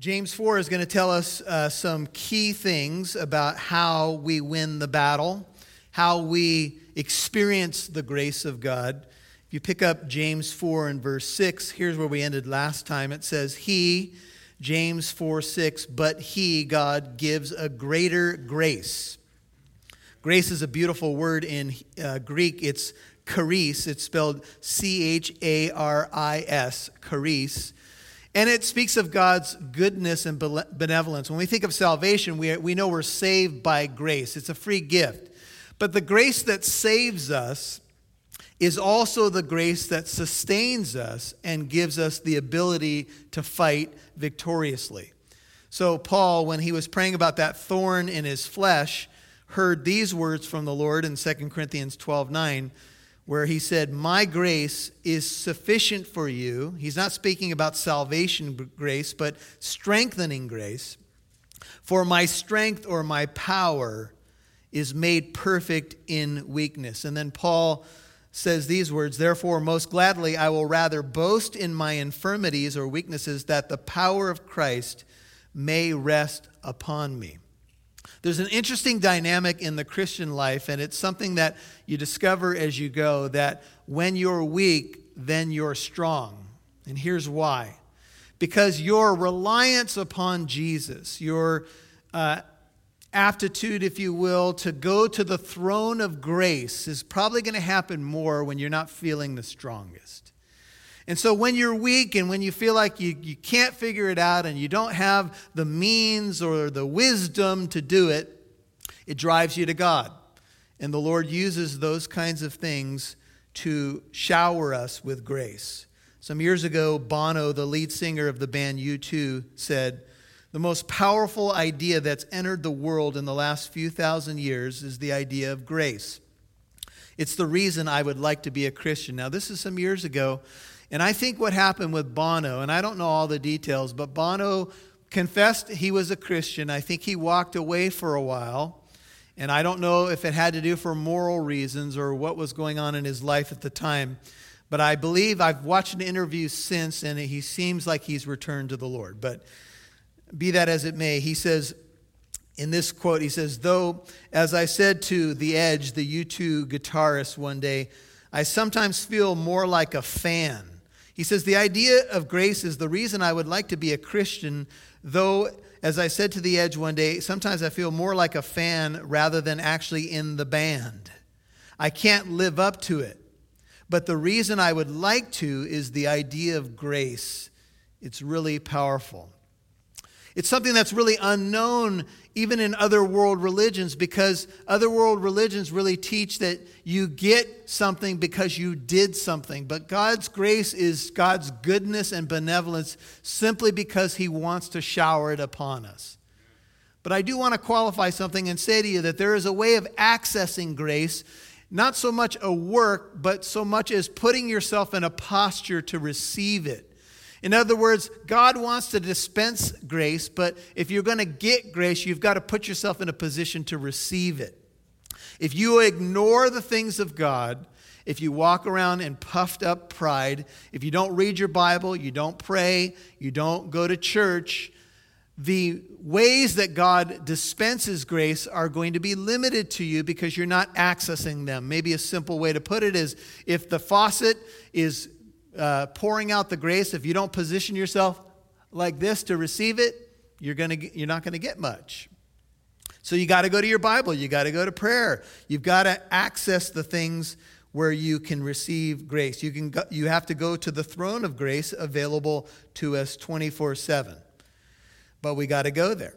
James 4 is going to tell us uh, some key things about how we win the battle, how we experience the grace of God. If you pick up James 4 and verse 6, here's where we ended last time. It says, He, James 4 6, but He, God, gives a greater grace. Grace is a beautiful word in uh, Greek. It's charis. It's spelled C H A R I S, charis. And it speaks of God's goodness and benevolence. When we think of salvation, we, we know we're saved by grace, it's a free gift. But the grace that saves us is also the grace that sustains us and gives us the ability to fight victoriously. So, Paul, when he was praying about that thorn in his flesh, heard these words from the Lord in 2 Corinthians 12 9 where he said, My grace is sufficient for you. He's not speaking about salvation grace, but strengthening grace. For my strength or my power is made perfect in weakness. And then Paul says these words Therefore, most gladly, I will rather boast in my infirmities or weaknesses that the power of Christ may rest upon me. There's an interesting dynamic in the Christian life, and it's something that you discover as you go that when you're weak, then you're strong. And here's why because your reliance upon Jesus, your uh, aptitude, if you will, to go to the throne of grace is probably going to happen more when you're not feeling the strongest. And so when you're weak and when you feel like you, you can't figure it out and you don't have the means or the wisdom to do it, it drives you to God. And the Lord uses those kinds of things to shower us with grace. Some years ago, Bono, the lead singer of the band U2, said, The most powerful idea that's entered the world in the last few thousand years is the idea of grace. It's the reason I would like to be a Christian. Now, this is some years ago. And I think what happened with Bono, and I don't know all the details, but Bono confessed he was a Christian. I think he walked away for a while. And I don't know if it had to do for moral reasons or what was going on in his life at the time. But I believe I've watched an interview since, and he seems like he's returned to the Lord. But be that as it may, he says, in this quote, he says, Though, as I said to The Edge, the U2 guitarist one day, I sometimes feel more like a fan he says, The idea of grace is the reason I would like to be a Christian, though, as I said to the edge one day, sometimes I feel more like a fan rather than actually in the band. I can't live up to it. But the reason I would like to is the idea of grace. It's really powerful. It's something that's really unknown even in other world religions because other world religions really teach that you get something because you did something. But God's grace is God's goodness and benevolence simply because He wants to shower it upon us. But I do want to qualify something and say to you that there is a way of accessing grace, not so much a work, but so much as putting yourself in a posture to receive it. In other words, God wants to dispense grace, but if you're going to get grace, you've got to put yourself in a position to receive it. If you ignore the things of God, if you walk around in puffed up pride, if you don't read your Bible, you don't pray, you don't go to church, the ways that God dispenses grace are going to be limited to you because you're not accessing them. Maybe a simple way to put it is if the faucet is uh, pouring out the grace, if you don't position yourself like this to receive it, you're, gonna, you're not going to get much. So you got to go to your Bible, you got to go to prayer, you've got to access the things where you can receive grace. You, can go, you have to go to the throne of grace available to us 24 7. But we got to go there.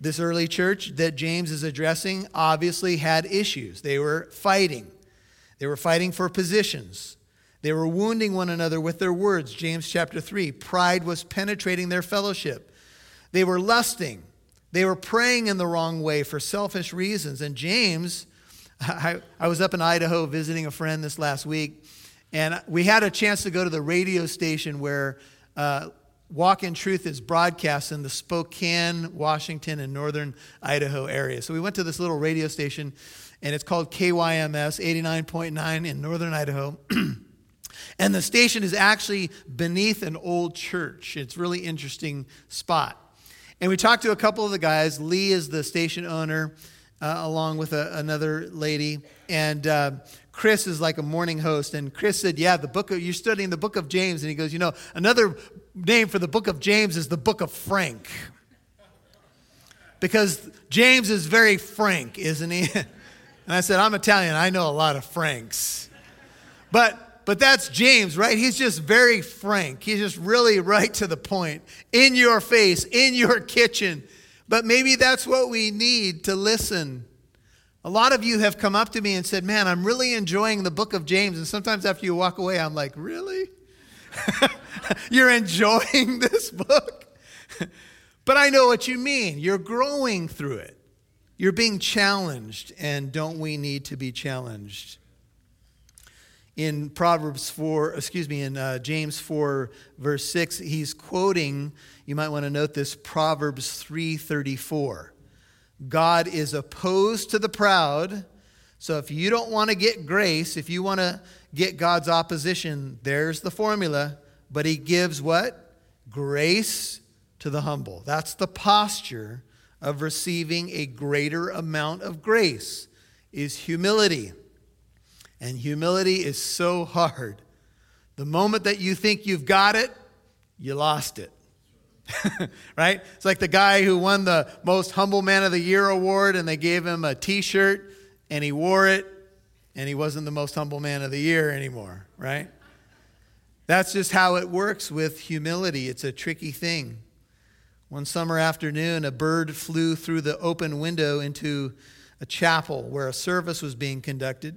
This early church that James is addressing obviously had issues. They were fighting, they were fighting for positions. They were wounding one another with their words. James chapter 3. Pride was penetrating their fellowship. They were lusting. They were praying in the wrong way for selfish reasons. And James, I, I was up in Idaho visiting a friend this last week, and we had a chance to go to the radio station where uh, Walk in Truth is broadcast in the Spokane, Washington, and northern Idaho area. So we went to this little radio station, and it's called KYMS 89.9 in northern Idaho. And the station is actually beneath an old church. It's really interesting spot. And we talked to a couple of the guys. Lee is the station owner, uh, along with a, another lady. And uh, Chris is like a morning host. And Chris said, Yeah, the book of, you're studying the book of James. And he goes, You know, another name for the book of James is the book of Frank. Because James is very frank, isn't he? And I said, I'm Italian. I know a lot of Franks. But, but that's James, right? He's just very frank. He's just really right to the point, in your face, in your kitchen. But maybe that's what we need to listen. A lot of you have come up to me and said, Man, I'm really enjoying the book of James. And sometimes after you walk away, I'm like, Really? You're enjoying this book? but I know what you mean. You're growing through it. You're being challenged, and don't we need to be challenged? In Proverbs 4, excuse me, in uh, James 4, verse 6, he's quoting, you might want to note this, Proverbs 3:34. God is opposed to the proud. So if you don't want to get grace, if you want to get God's opposition, there's the formula. But he gives what? Grace to the humble. That's the posture of receiving a greater amount of grace is humility. And humility is so hard. The moment that you think you've got it, you lost it. right? It's like the guy who won the most humble man of the year award and they gave him a t-shirt and he wore it and he wasn't the most humble man of the year anymore, right? That's just how it works with humility. It's a tricky thing. One summer afternoon, a bird flew through the open window into a chapel where a service was being conducted.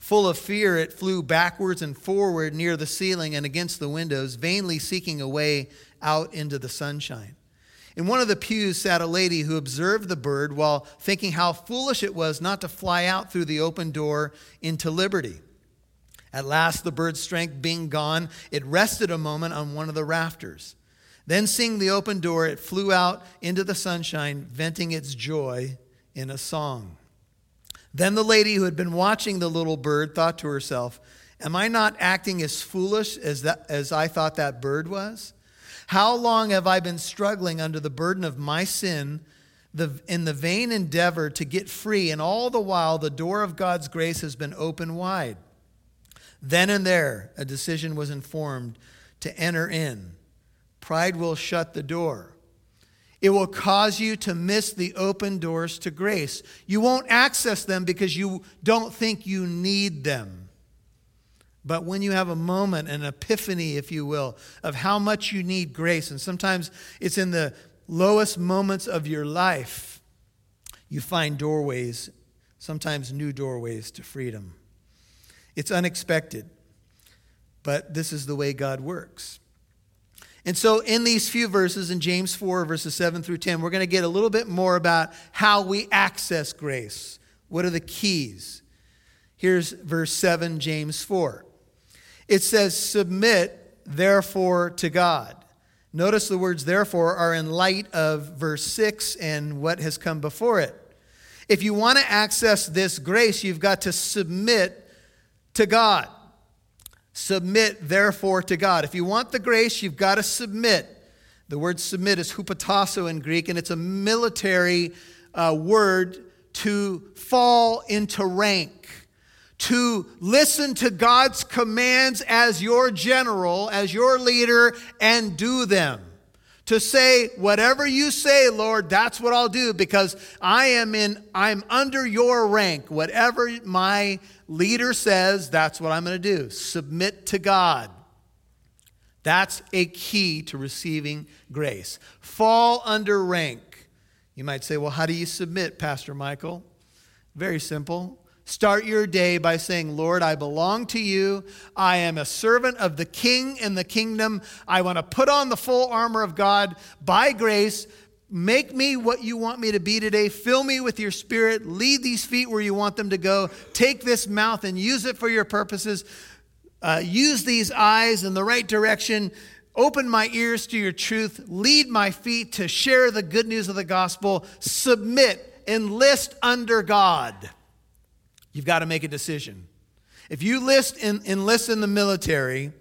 Full of fear, it flew backwards and forward near the ceiling and against the windows, vainly seeking a way out into the sunshine. In one of the pews sat a lady who observed the bird while thinking how foolish it was not to fly out through the open door into liberty. At last, the bird's strength being gone, it rested a moment on one of the rafters. Then, seeing the open door, it flew out into the sunshine, venting its joy in a song. Then the lady who had been watching the little bird thought to herself, Am I not acting as foolish as, that, as I thought that bird was? How long have I been struggling under the burden of my sin the, in the vain endeavor to get free, and all the while the door of God's grace has been open wide? Then and there, a decision was informed to enter in. Pride will shut the door. It will cause you to miss the open doors to grace. You won't access them because you don't think you need them. But when you have a moment, an epiphany, if you will, of how much you need grace, and sometimes it's in the lowest moments of your life, you find doorways, sometimes new doorways to freedom. It's unexpected, but this is the way God works. And so, in these few verses in James 4, verses 7 through 10, we're going to get a little bit more about how we access grace. What are the keys? Here's verse 7, James 4. It says, Submit therefore to God. Notice the words therefore are in light of verse 6 and what has come before it. If you want to access this grace, you've got to submit to God. Submit, therefore, to God. If you want the grace, you've got to submit. The word submit is hupotasso in Greek, and it's a military uh, word to fall into rank, to listen to God's commands as your general, as your leader, and do them to say whatever you say lord that's what i'll do because i am in i'm under your rank. Whatever my leader says that's what i'm going to do. Submit to god. That's a key to receiving grace. Fall under rank. You might say well how do you submit pastor michael? Very simple Start your day by saying, Lord, I belong to you. I am a servant of the King and the kingdom. I want to put on the full armor of God by grace. Make me what you want me to be today. Fill me with your spirit. Lead these feet where you want them to go. Take this mouth and use it for your purposes. Uh, use these eyes in the right direction. Open my ears to your truth. Lead my feet to share the good news of the gospel. Submit, enlist under God. You've got to make a decision. If you list in, enlist in the military,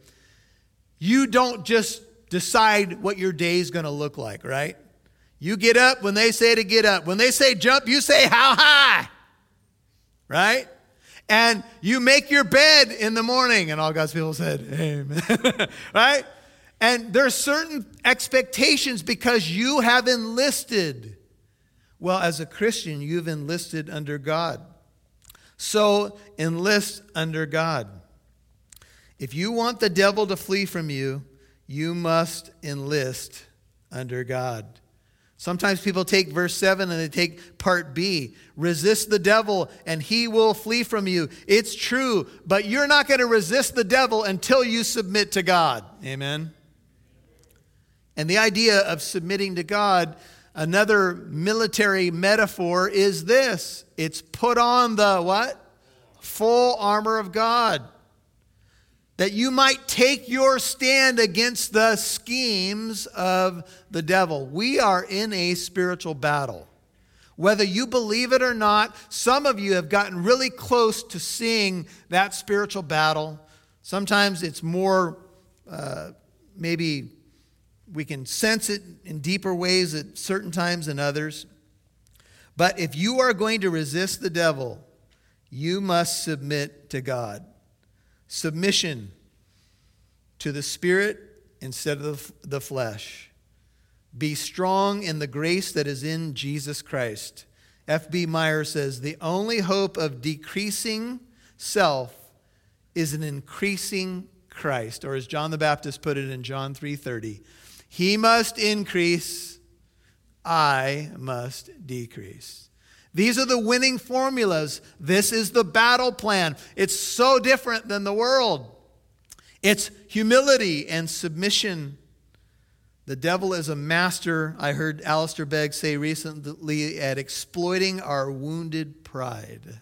you don't just decide what your day is going to look like, right? You get up when they say to get up. When they say jump, you say how high, right? And you make your bed in the morning, and all God's people said, Amen, right? And there's certain expectations because you have enlisted. Well, as a Christian, you've enlisted under God. So enlist under God. If you want the devil to flee from you, you must enlist under God. Sometimes people take verse 7 and they take part B resist the devil and he will flee from you. It's true, but you're not going to resist the devil until you submit to God. Amen. And the idea of submitting to God, another military metaphor is this it's put on the what? Full armor of God. That you might take your stand against the schemes of the devil. We are in a spiritual battle. Whether you believe it or not, some of you have gotten really close to seeing that spiritual battle. Sometimes it's more uh, maybe we can sense it in deeper ways at certain times than others. But if you are going to resist the devil, you must submit to God. Submission to the Spirit instead of the flesh. Be strong in the grace that is in Jesus Christ. F.B. Meyer says the only hope of decreasing self is an increasing Christ, or as John the Baptist put it in John 3:30, he must increase, I must decrease. These are the winning formulas. This is the battle plan. It's so different than the world. It's humility and submission. The devil is a master, I heard Alistair Begg say recently, at exploiting our wounded pride.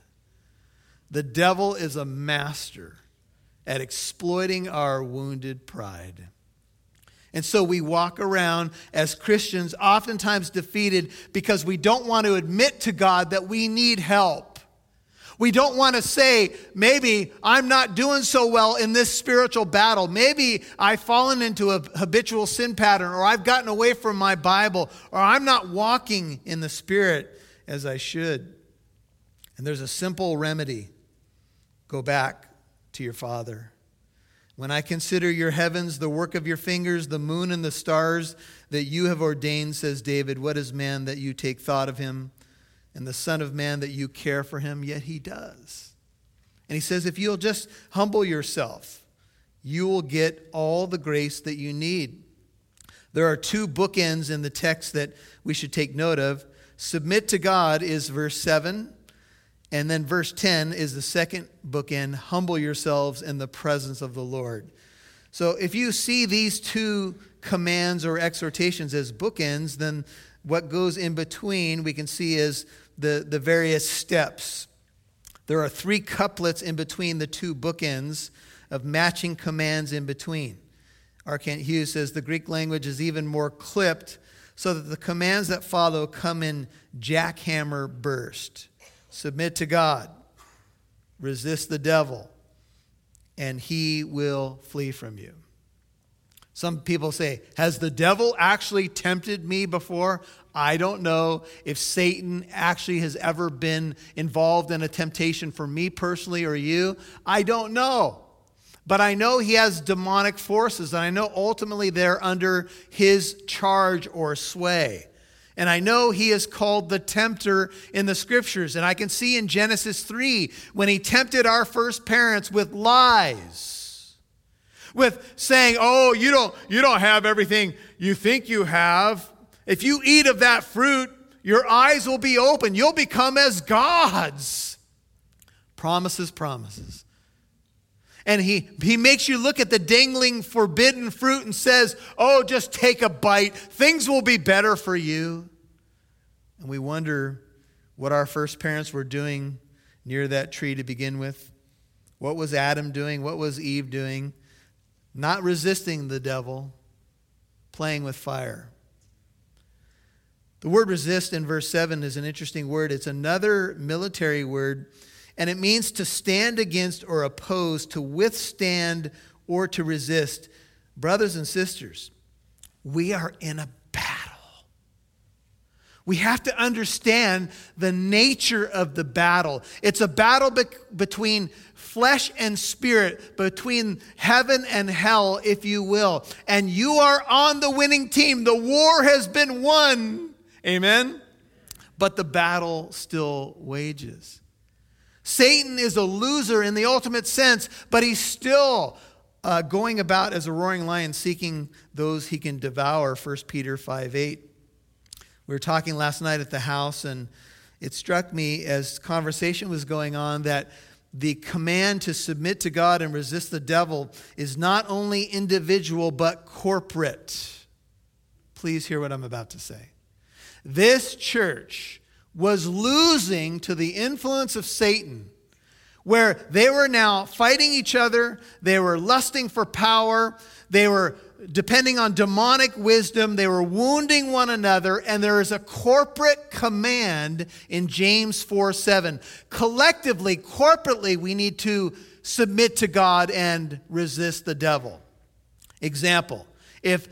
The devil is a master at exploiting our wounded pride. And so we walk around as Christians, oftentimes defeated because we don't want to admit to God that we need help. We don't want to say, maybe I'm not doing so well in this spiritual battle. Maybe I've fallen into a habitual sin pattern, or I've gotten away from my Bible, or I'm not walking in the Spirit as I should. And there's a simple remedy go back to your Father. When I consider your heavens, the work of your fingers, the moon and the stars that you have ordained, says David, what is man that you take thought of him, and the Son of Man that you care for him? Yet he does. And he says, if you'll just humble yourself, you will get all the grace that you need. There are two bookends in the text that we should take note of. Submit to God is verse 7, and then verse 10 is the second bookend humble yourselves in the presence of the Lord. So if you see these two commands or exhortations as bookends, then what goes in between we can see is the, the various steps. There are three couplets in between the two bookends of matching commands in between. R. Hughes says the Greek language is even more clipped so that the commands that follow come in jackhammer burst. Submit to God. Resist the devil, and he will flee from you. Some people say, Has the devil actually tempted me before? I don't know if Satan actually has ever been involved in a temptation for me personally or you. I don't know. But I know he has demonic forces, and I know ultimately they're under his charge or sway. And I know he is called the tempter in the scriptures. And I can see in Genesis 3 when he tempted our first parents with lies, with saying, Oh, you don't, you don't have everything you think you have. If you eat of that fruit, your eyes will be open. You'll become as gods. Promises, promises. And he, he makes you look at the dangling forbidden fruit and says, Oh, just take a bite. Things will be better for you. And we wonder what our first parents were doing near that tree to begin with. What was Adam doing? What was Eve doing? Not resisting the devil, playing with fire. The word resist in verse 7 is an interesting word. It's another military word and it means to stand against or oppose, to withstand or to resist. Brothers and sisters, we are in a battle. We have to understand the nature of the battle. It's a battle be- between flesh and spirit, between heaven and hell, if you will. And you are on the winning team. The war has been won. Amen? But the battle still wages. Satan is a loser in the ultimate sense, but he's still uh, going about as a roaring lion seeking those he can devour, 1 Peter 5 8. We were talking last night at the house, and it struck me as conversation was going on that the command to submit to God and resist the devil is not only individual but corporate. Please hear what I'm about to say. This church was losing to the influence of Satan, where they were now fighting each other, they were lusting for power, they were depending on demonic wisdom, they were wounding one another, and there is a corporate command in James 4 7. Collectively, corporately, we need to submit to God and resist the devil. Example if,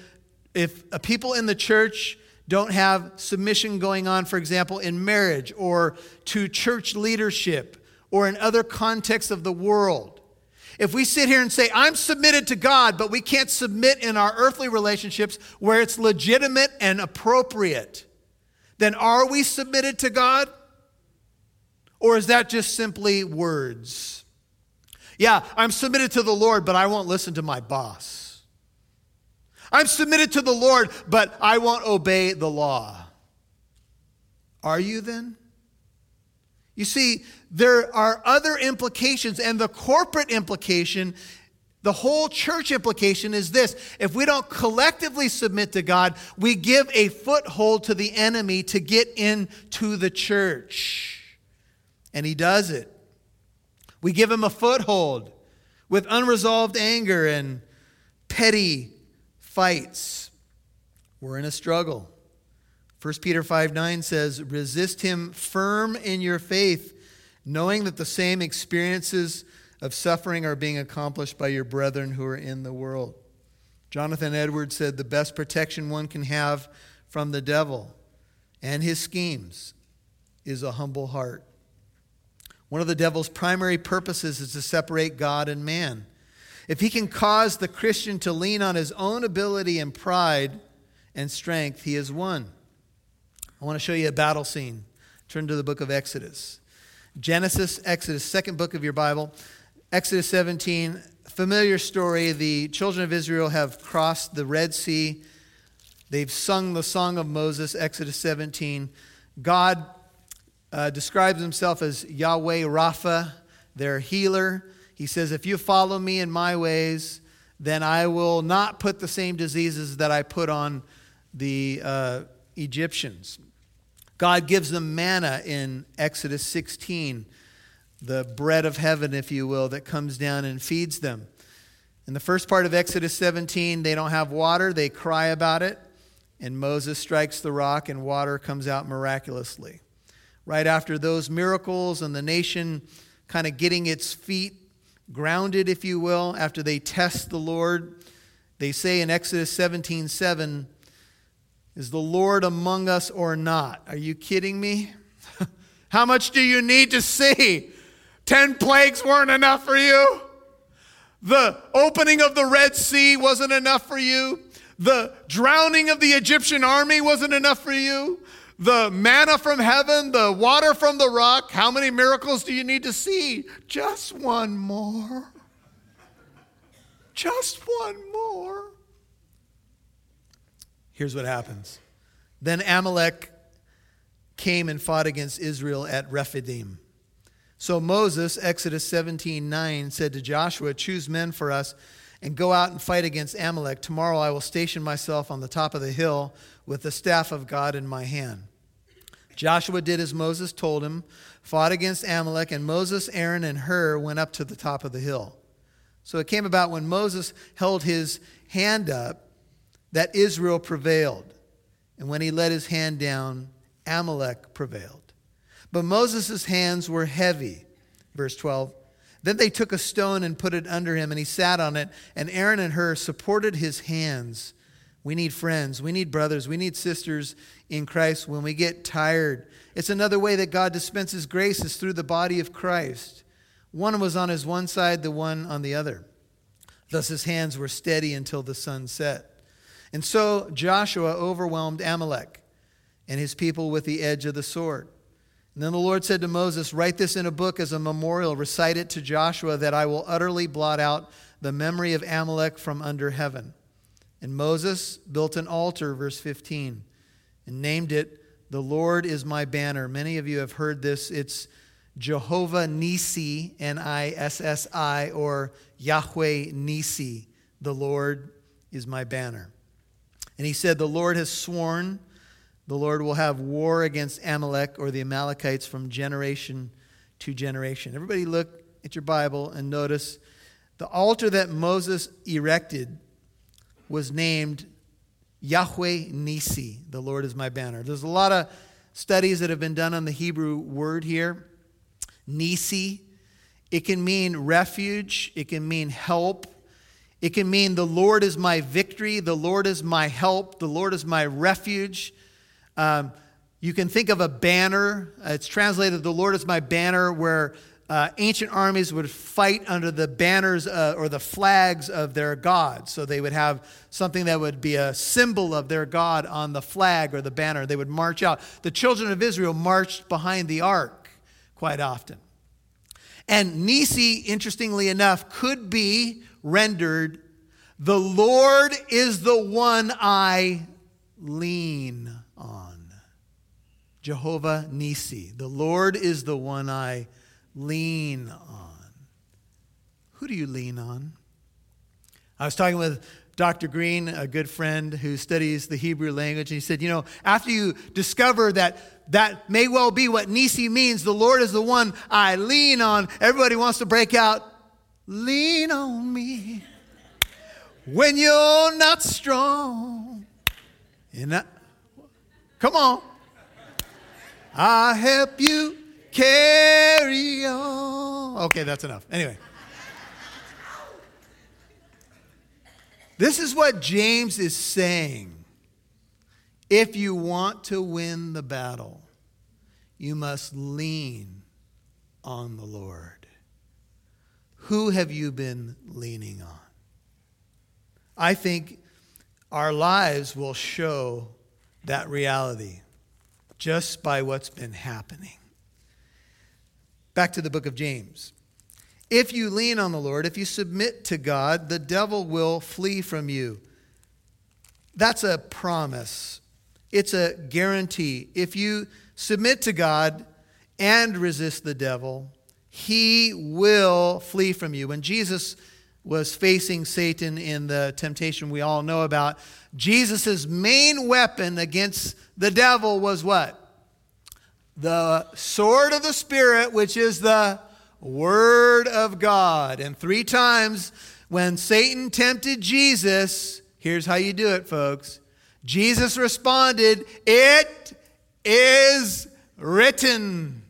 if a people in the church don't have submission going on, for example, in marriage or to church leadership or in other contexts of the world, if we sit here and say, I'm submitted to God, but we can't submit in our earthly relationships where it's legitimate and appropriate, then are we submitted to God? Or is that just simply words? Yeah, I'm submitted to the Lord, but I won't listen to my boss. I'm submitted to the Lord, but I won't obey the law. Are you then? You see, there are other implications, and the corporate implication, the whole church implication is this if we don't collectively submit to God, we give a foothold to the enemy to get into the church. And he does it. We give him a foothold with unresolved anger and petty fights. We're in a struggle. 1 Peter 5 9 says, Resist him firm in your faith, knowing that the same experiences of suffering are being accomplished by your brethren who are in the world. Jonathan Edwards said, The best protection one can have from the devil and his schemes is a humble heart. One of the devil's primary purposes is to separate God and man. If he can cause the Christian to lean on his own ability and pride and strength, he has won. I want to show you a battle scene. Turn to the book of Exodus. Genesis, Exodus, second book of your Bible. Exodus 17, familiar story. The children of Israel have crossed the Red Sea. They've sung the song of Moses, Exodus 17. God uh, describes himself as Yahweh Rapha, their healer. He says, If you follow me in my ways, then I will not put the same diseases that I put on the uh, Egyptians. God gives them manna in Exodus 16, the bread of heaven, if you will, that comes down and feeds them. In the first part of Exodus 17, they don't have water, they cry about it, and Moses strikes the rock, and water comes out miraculously. Right after those miracles and the nation kind of getting its feet grounded, if you will, after they test the Lord, they say in Exodus 17 7, is the Lord among us or not? Are you kidding me? How much do you need to see? Ten plagues weren't enough for you? The opening of the Red Sea wasn't enough for you? The drowning of the Egyptian army wasn't enough for you? The manna from heaven, the water from the rock, how many miracles do you need to see? Just one more. Just one more. Here's what happens. Then Amalek came and fought against Israel at Rephidim. So Moses, Exodus 17 9, said to Joshua, Choose men for us and go out and fight against Amalek. Tomorrow I will station myself on the top of the hill with the staff of God in my hand. Joshua did as Moses told him, fought against Amalek, and Moses, Aaron, and Hur went up to the top of the hill. So it came about when Moses held his hand up that Israel prevailed. And when he let his hand down, Amalek prevailed. But Moses' hands were heavy, Verse 12. Then they took a stone and put it under him, and he sat on it, and Aaron and Hur supported his hands. We need friends, we need brothers, we need sisters in Christ when we get tired. It's another way that God dispenses grace is through the body of Christ. One was on his one side, the one on the other. Thus his hands were steady until the sun set. And so Joshua overwhelmed Amalek and his people with the edge of the sword. And then the Lord said to Moses, Write this in a book as a memorial, recite it to Joshua, that I will utterly blot out the memory of Amalek from under heaven. And Moses built an altar, verse 15, and named it, The Lord is my banner. Many of you have heard this. It's Jehovah Nissi, N I S S I, or Yahweh Nissi, the Lord is my banner. And he said, The Lord has sworn the Lord will have war against Amalek or the Amalekites from generation to generation. Everybody look at your Bible and notice the altar that Moses erected was named Yahweh Nissi, the Lord is my banner. There's a lot of studies that have been done on the Hebrew word here. Nissi, it can mean refuge, it can mean help, it can mean the Lord is my victory, the Lord is my help, the Lord is my refuge. Um, you can think of a banner. Uh, it's translated, The Lord is my banner, where uh, ancient armies would fight under the banners uh, or the flags of their god. So they would have something that would be a symbol of their god on the flag or the banner. They would march out. The children of Israel marched behind the ark quite often. And Nissi, interestingly enough, could be rendered the Lord is the one I lean on. Jehovah Nissi. The Lord is the one I lean on. Who do you lean on? I was talking with Dr. Green, a good friend who studies the Hebrew language, and he said, You know, after you discover that that may well be what Nissi means, the Lord is the one I lean on, everybody wants to break out, Lean on me when you're not strong. And come on. I help you carry on. Okay, that's enough. Anyway. This is what James is saying. If you want to win the battle, you must lean on the Lord. Who have you been leaning on? I think our lives will show that reality just by what's been happening. Back to the book of James. If you lean on the Lord, if you submit to God, the devil will flee from you. That's a promise, it's a guarantee. If you submit to God and resist the devil, he will flee from you. When Jesus was facing Satan in the temptation we all know about, Jesus' main weapon against the devil was what? The sword of the Spirit, which is the Word of God. And three times when Satan tempted Jesus, here's how you do it, folks. Jesus responded, It is written.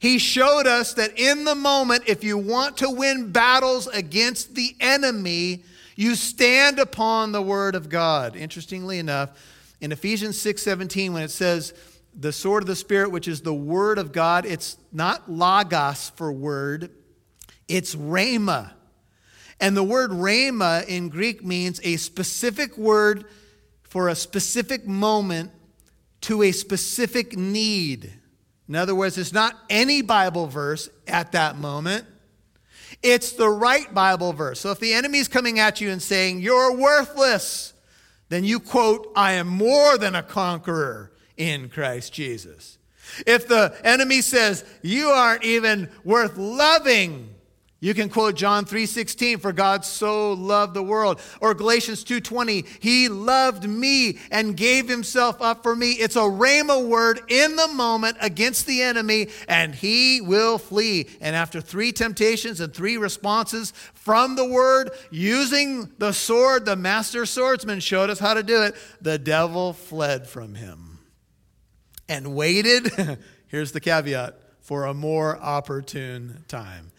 He showed us that in the moment, if you want to win battles against the enemy, you stand upon the word of God. Interestingly enough, in Ephesians 6:17 when it says the sword of the spirit which is the word of God, it's not logos for word, it's rhema. And the word rhema in Greek means a specific word for a specific moment to a specific need. In other words, it's not any Bible verse at that moment. It's the right Bible verse. So if the enemy's coming at you and saying, You're worthless, then you quote, I am more than a conqueror in Christ Jesus. If the enemy says, You aren't even worth loving, you can quote John 3:16 for God so loved the world or Galatians 2:20 he loved me and gave himself up for me. It's a rhema word in the moment against the enemy and he will flee. And after 3 temptations and 3 responses from the word using the sword the master swordsman showed us how to do it, the devil fled from him and waited here's the caveat for a more opportune time.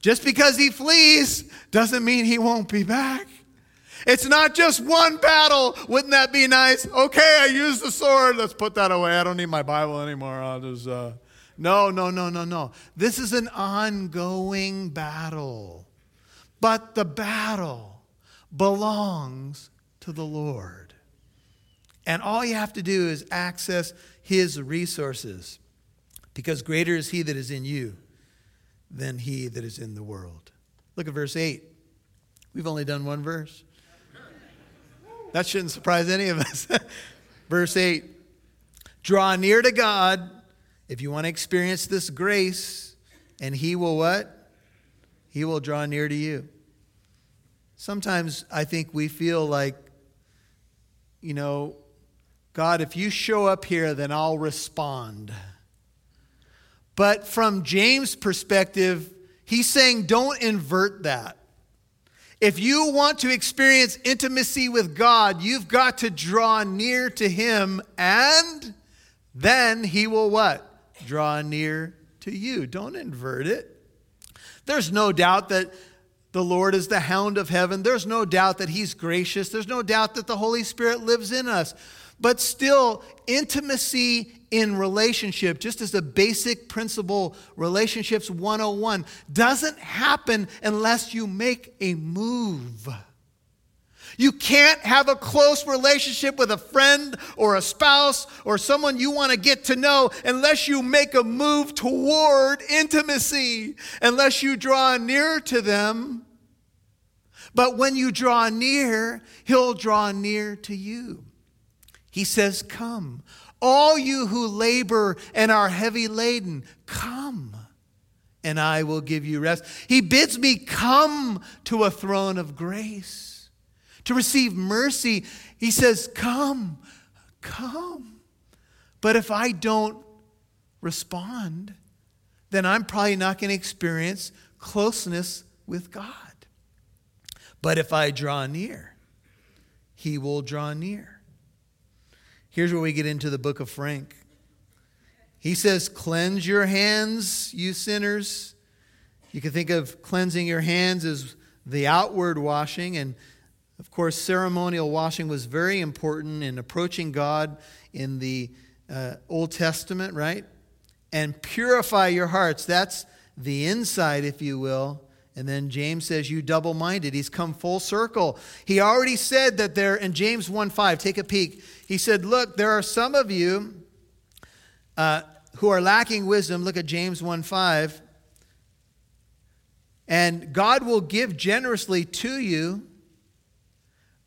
Just because he flees doesn't mean he won't be back. It's not just one battle. Wouldn't that be nice? Okay, I used the sword. Let's put that away. I don't need my Bible anymore. I'll just. Uh... No, no, no, no, no. This is an ongoing battle. But the battle belongs to the Lord. And all you have to do is access his resources because greater is he that is in you than he that is in the world. Look at verse 8. We've only done one verse. That shouldn't surprise any of us. Verse 8 Draw near to God if you want to experience this grace, and He will what? He will draw near to you. Sometimes I think we feel like, you know, God, if you show up here, then I'll respond. But from James' perspective, he's saying don't invert that. If you want to experience intimacy with God, you've got to draw near to Him, and then He will what? Draw near to you. Don't invert it. There's no doubt that the Lord is the hound of heaven. There's no doubt that He's gracious. There's no doubt that the Holy Spirit lives in us. But still, intimacy in relationship, just as a basic principle, relationships 101, doesn't happen unless you make a move. You can't have a close relationship with a friend or a spouse or someone you want to get to know unless you make a move toward intimacy, unless you draw near to them. But when you draw near, He'll draw near to you. He says, Come. All you who labor and are heavy laden, come, and I will give you rest. He bids me come to a throne of grace to receive mercy. He says, Come, come. But if I don't respond, then I'm probably not going to experience closeness with God. But if I draw near, He will draw near. Here's where we get into the book of Frank. He says, Cleanse your hands, you sinners. You can think of cleansing your hands as the outward washing. And of course, ceremonial washing was very important in approaching God in the uh, Old Testament, right? And purify your hearts. That's the inside, if you will. And then James says, You double minded. He's come full circle. He already said that there, in James 1 5, take a peek. He said, Look, there are some of you uh, who are lacking wisdom. Look at James 1 5. And God will give generously to you,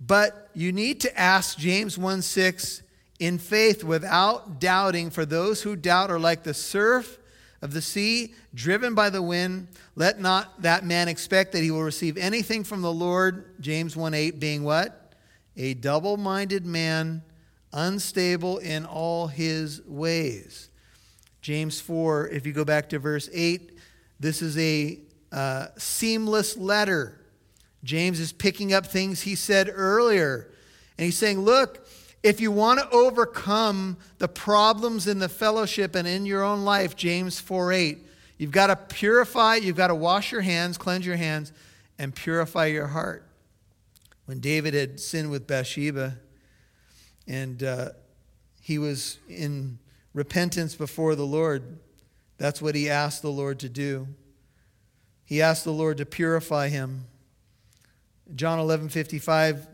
but you need to ask James 1 6 in faith without doubting, for those who doubt are like the surf of the sea, driven by the wind. Let not that man expect that he will receive anything from the Lord. James 1 8 being what? A double minded man, unstable in all his ways. James 4, if you go back to verse 8, this is a uh, seamless letter. James is picking up things he said earlier. And he's saying, Look, if you want to overcome the problems in the fellowship and in your own life, James 4 8, you've got to purify, you've got to wash your hands, cleanse your hands, and purify your heart. When David had sinned with Bathsheba and uh, he was in repentance before the Lord, that's what he asked the Lord to do. He asked the Lord to purify him. John 11 55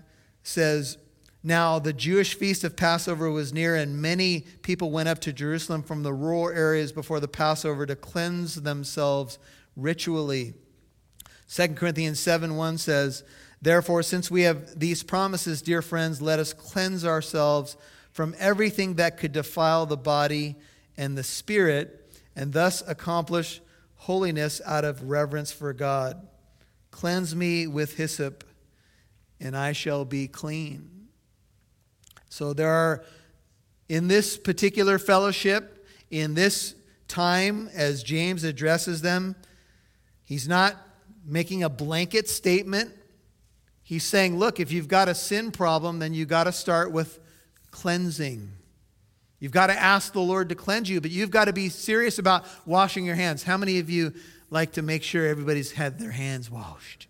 says, now, the Jewish feast of Passover was near, and many people went up to Jerusalem from the rural areas before the Passover to cleanse themselves ritually. 2 Corinthians 7 1 says, Therefore, since we have these promises, dear friends, let us cleanse ourselves from everything that could defile the body and the spirit, and thus accomplish holiness out of reverence for God. Cleanse me with hyssop, and I shall be clean. So there are, in this particular fellowship, in this time, as James addresses them, he's not making a blanket statement. He's saying, look, if you've got a sin problem, then you've got to start with cleansing. You've got to ask the Lord to cleanse you, but you've got to be serious about washing your hands. How many of you like to make sure everybody's had their hands washed?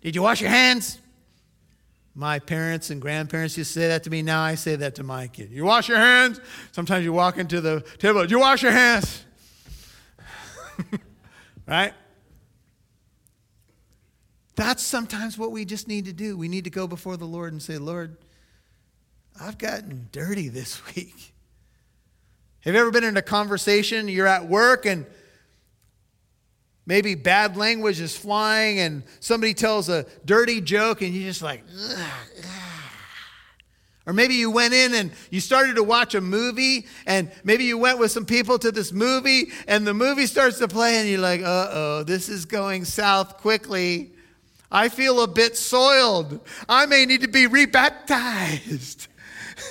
Did you wash your hands? My parents and grandparents used to say that to me. Now I say that to my kid. You wash your hands. Sometimes you walk into the table. You wash your hands? right? That's sometimes what we just need to do. We need to go before the Lord and say, Lord, I've gotten dirty this week. Have you ever been in a conversation? You're at work and maybe bad language is flying and somebody tells a dirty joke and you're just like. Or maybe you went in and you started to watch a movie, and maybe you went with some people to this movie, and the movie starts to play, and you're like, uh oh, this is going south quickly. I feel a bit soiled. I may need to be rebaptized.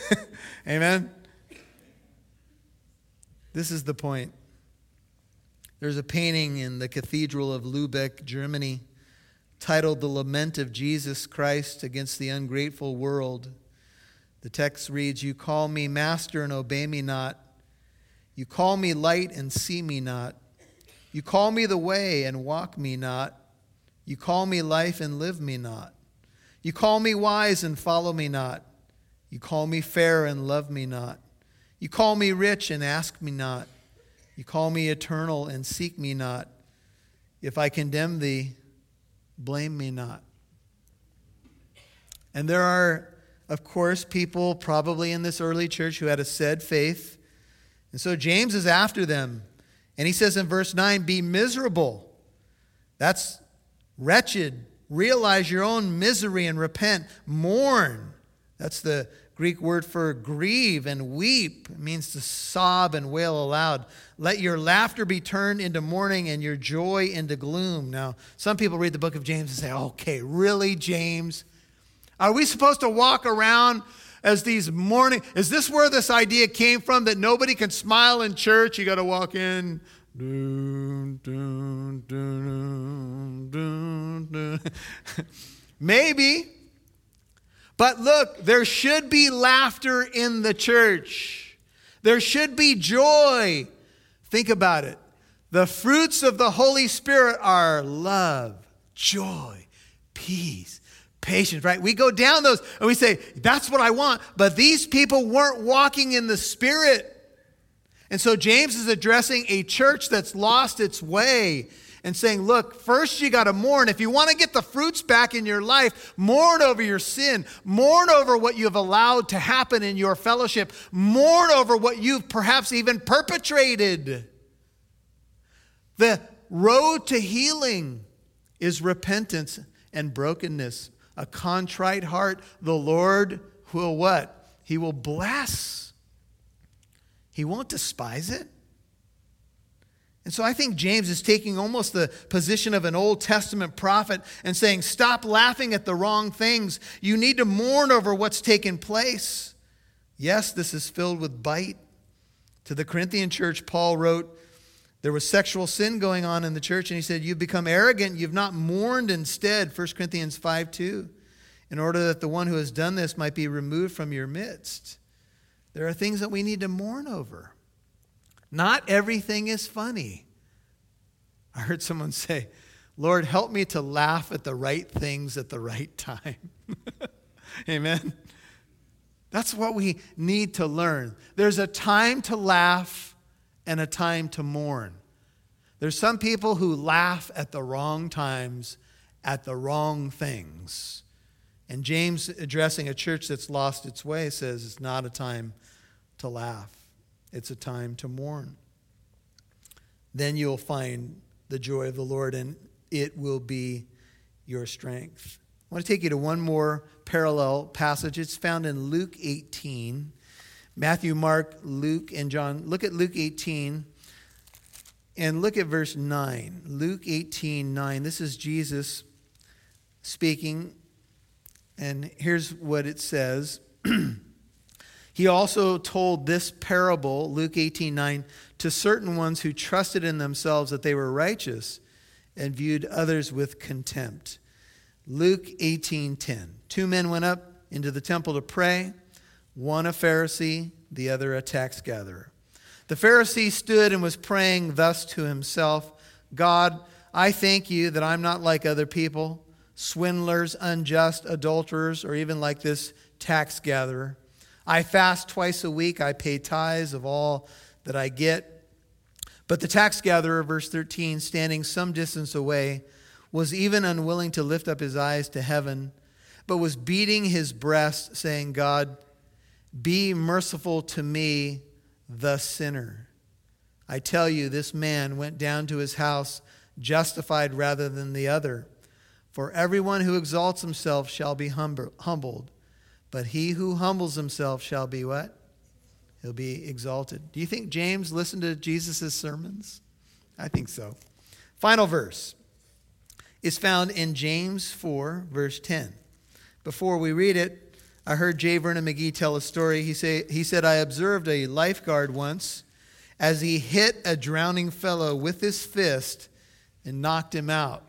Amen. This is the point. There's a painting in the Cathedral of Lubeck, Germany, titled The Lament of Jesus Christ Against the Ungrateful World. The text reads You call me master and obey me not. You call me light and see me not. You call me the way and walk me not. You call me life and live me not. You call me wise and follow me not. You call me fair and love me not. You call me rich and ask me not. You call me eternal and seek me not. If I condemn thee, blame me not. And there are, of course, people probably in this early church who had a said faith. And so James is after them. And he says in verse 9, Be miserable. That's wretched. Realize your own misery and repent. Mourn. That's the Greek word for grieve and weep. Means to sob and wail aloud. Let your laughter be turned into mourning and your joy into gloom. Now, some people read the book of James and say, okay, really, James? Are we supposed to walk around as these mourning? Is this where this idea came from that nobody can smile in church? You got to walk in. Maybe. But look, there should be laughter in the church. There should be joy. Think about it. The fruits of the Holy Spirit are love, joy, peace, patience, right? We go down those and we say, that's what I want. But these people weren't walking in the Spirit. And so James is addressing a church that's lost its way and saying, Look, first you got to mourn. If you want to get the fruits back in your life, mourn over your sin, mourn over what you've allowed to happen in your fellowship, mourn over what you've perhaps even perpetrated. The road to healing is repentance and brokenness. A contrite heart, the Lord will what? He will bless. He won't despise it. And so I think James is taking almost the position of an Old Testament prophet and saying, Stop laughing at the wrong things. You need to mourn over what's taken place. Yes, this is filled with bite. To the Corinthian church, Paul wrote, There was sexual sin going on in the church, and he said, You've become arrogant. You've not mourned instead, 1 Corinthians 5 2, in order that the one who has done this might be removed from your midst. There are things that we need to mourn over. Not everything is funny. I heard someone say, Lord, help me to laugh at the right things at the right time. Amen. That's what we need to learn. There's a time to laugh and a time to mourn. There's some people who laugh at the wrong times at the wrong things. And James, addressing a church that's lost its way, says it's not a time to laugh. It's a time to mourn. Then you'll find the joy of the Lord, and it will be your strength. I want to take you to one more parallel passage. It's found in Luke 18. Matthew, Mark, Luke, and John. Look at Luke 18 and look at verse 9. Luke 18, 9. This is Jesus speaking, and here's what it says. He also told this parable, Luke 18 9, to certain ones who trusted in themselves that they were righteous and viewed others with contempt. Luke 18 10. Two men went up into the temple to pray, one a Pharisee, the other a tax gatherer. The Pharisee stood and was praying thus to himself God, I thank you that I'm not like other people, swindlers, unjust, adulterers, or even like this tax gatherer. I fast twice a week, I pay tithes of all that I get. But the tax gatherer, verse 13, standing some distance away, was even unwilling to lift up his eyes to heaven, but was beating his breast, saying, God, be merciful to me, the sinner. I tell you, this man went down to his house justified rather than the other. For everyone who exalts himself shall be humbled, but he who humbles himself shall be what? He'll be exalted. Do you think James listened to Jesus' sermons? I think so. Final verse is found in James 4, verse 10. Before we read it, I heard J. Vernon McGee tell a story. He, say, he said, I observed a lifeguard once as he hit a drowning fellow with his fist and knocked him out.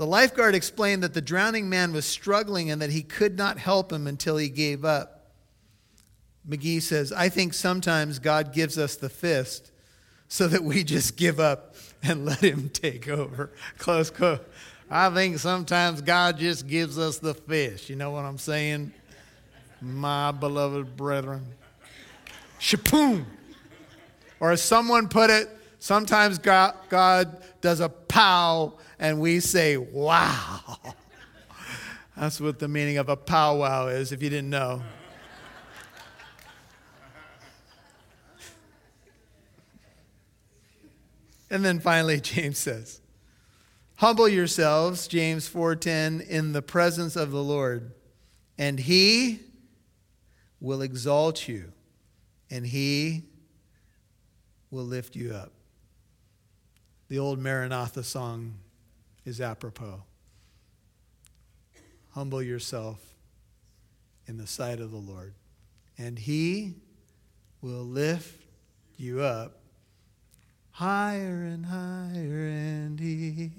The lifeguard explained that the drowning man was struggling and that he could not help him until he gave up. McGee says, I think sometimes God gives us the fist so that we just give up and let him take over. Close quote. I think sometimes God just gives us the fist. You know what I'm saying? My beloved brethren. Shapoom. Or as someone put it, sometimes God, God does a pow and we say, wow. That's what the meaning of a powwow is, if you didn't know. And then finally James says, "Humble yourselves, James 4:10, in the presence of the Lord, and he will exalt you, and he will lift you up." The old Maranatha song is apropos. Humble yourself in the sight of the Lord, and he will lift you up higher and higher, and He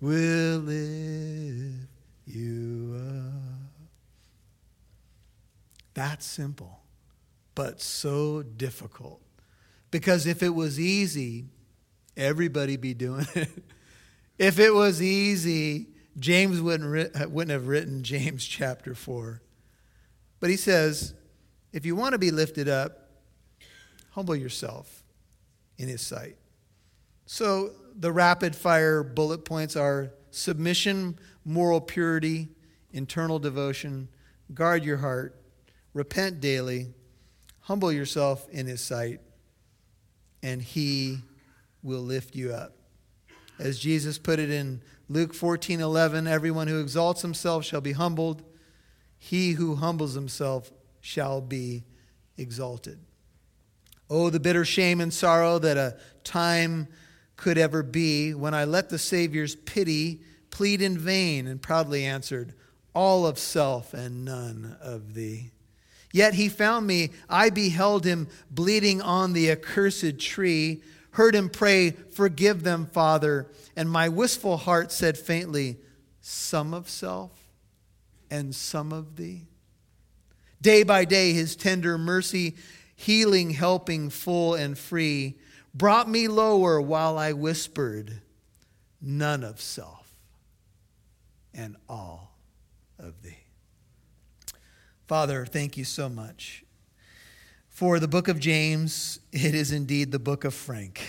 will lift you up. That's simple, but so difficult. Because if it was easy, everybody be doing it. if it was easy, James wouldn't, wouldn't have written James chapter 4. But he says, if you want to be lifted up, humble yourself in his sight. So the rapid fire bullet points are submission, moral purity, internal devotion, guard your heart, repent daily, humble yourself in his sight, and he will lift you up. As Jesus put it in Luke 14 11, everyone who exalts himself shall be humbled, he who humbles himself shall be exalted. Oh, the bitter shame and sorrow that a time could ever be when I let the Savior's pity plead in vain and proudly answered, All of self and none of thee. Yet he found me, I beheld him bleeding on the accursed tree, heard him pray, Forgive them, Father. And my wistful heart said faintly, Some of self and some of thee. Day by day, his tender mercy healing, helping, full and free, brought me lower while I whispered, None of self and all of thee. Father, thank you so much. For the book of James, it is indeed the book of Frank,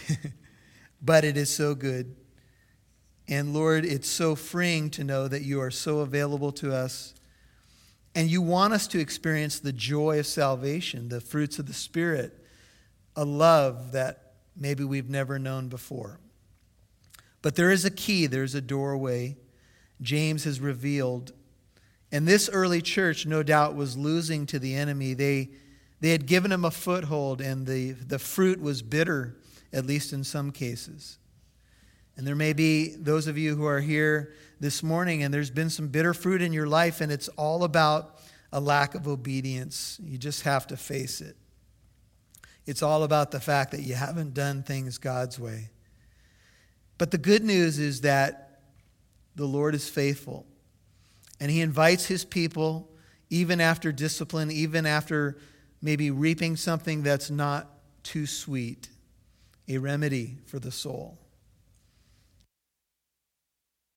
but it is so good. And Lord, it's so freeing to know that you are so available to us and you want us to experience the joy of salvation, the fruits of the Spirit, a love that maybe we've never known before. But there is a key, there's a doorway. James has revealed. And this early church, no doubt, was losing to the enemy. They, they had given him a foothold, and the, the fruit was bitter, at least in some cases. And there may be those of you who are here this morning and there's been some bitter fruit in your life, and it's all about a lack of obedience. You just have to face it. It's all about the fact that you haven't done things God's way. But the good news is that the Lord is faithful, and He invites His people, even after discipline, even after maybe reaping something that's not too sweet, a remedy for the soul.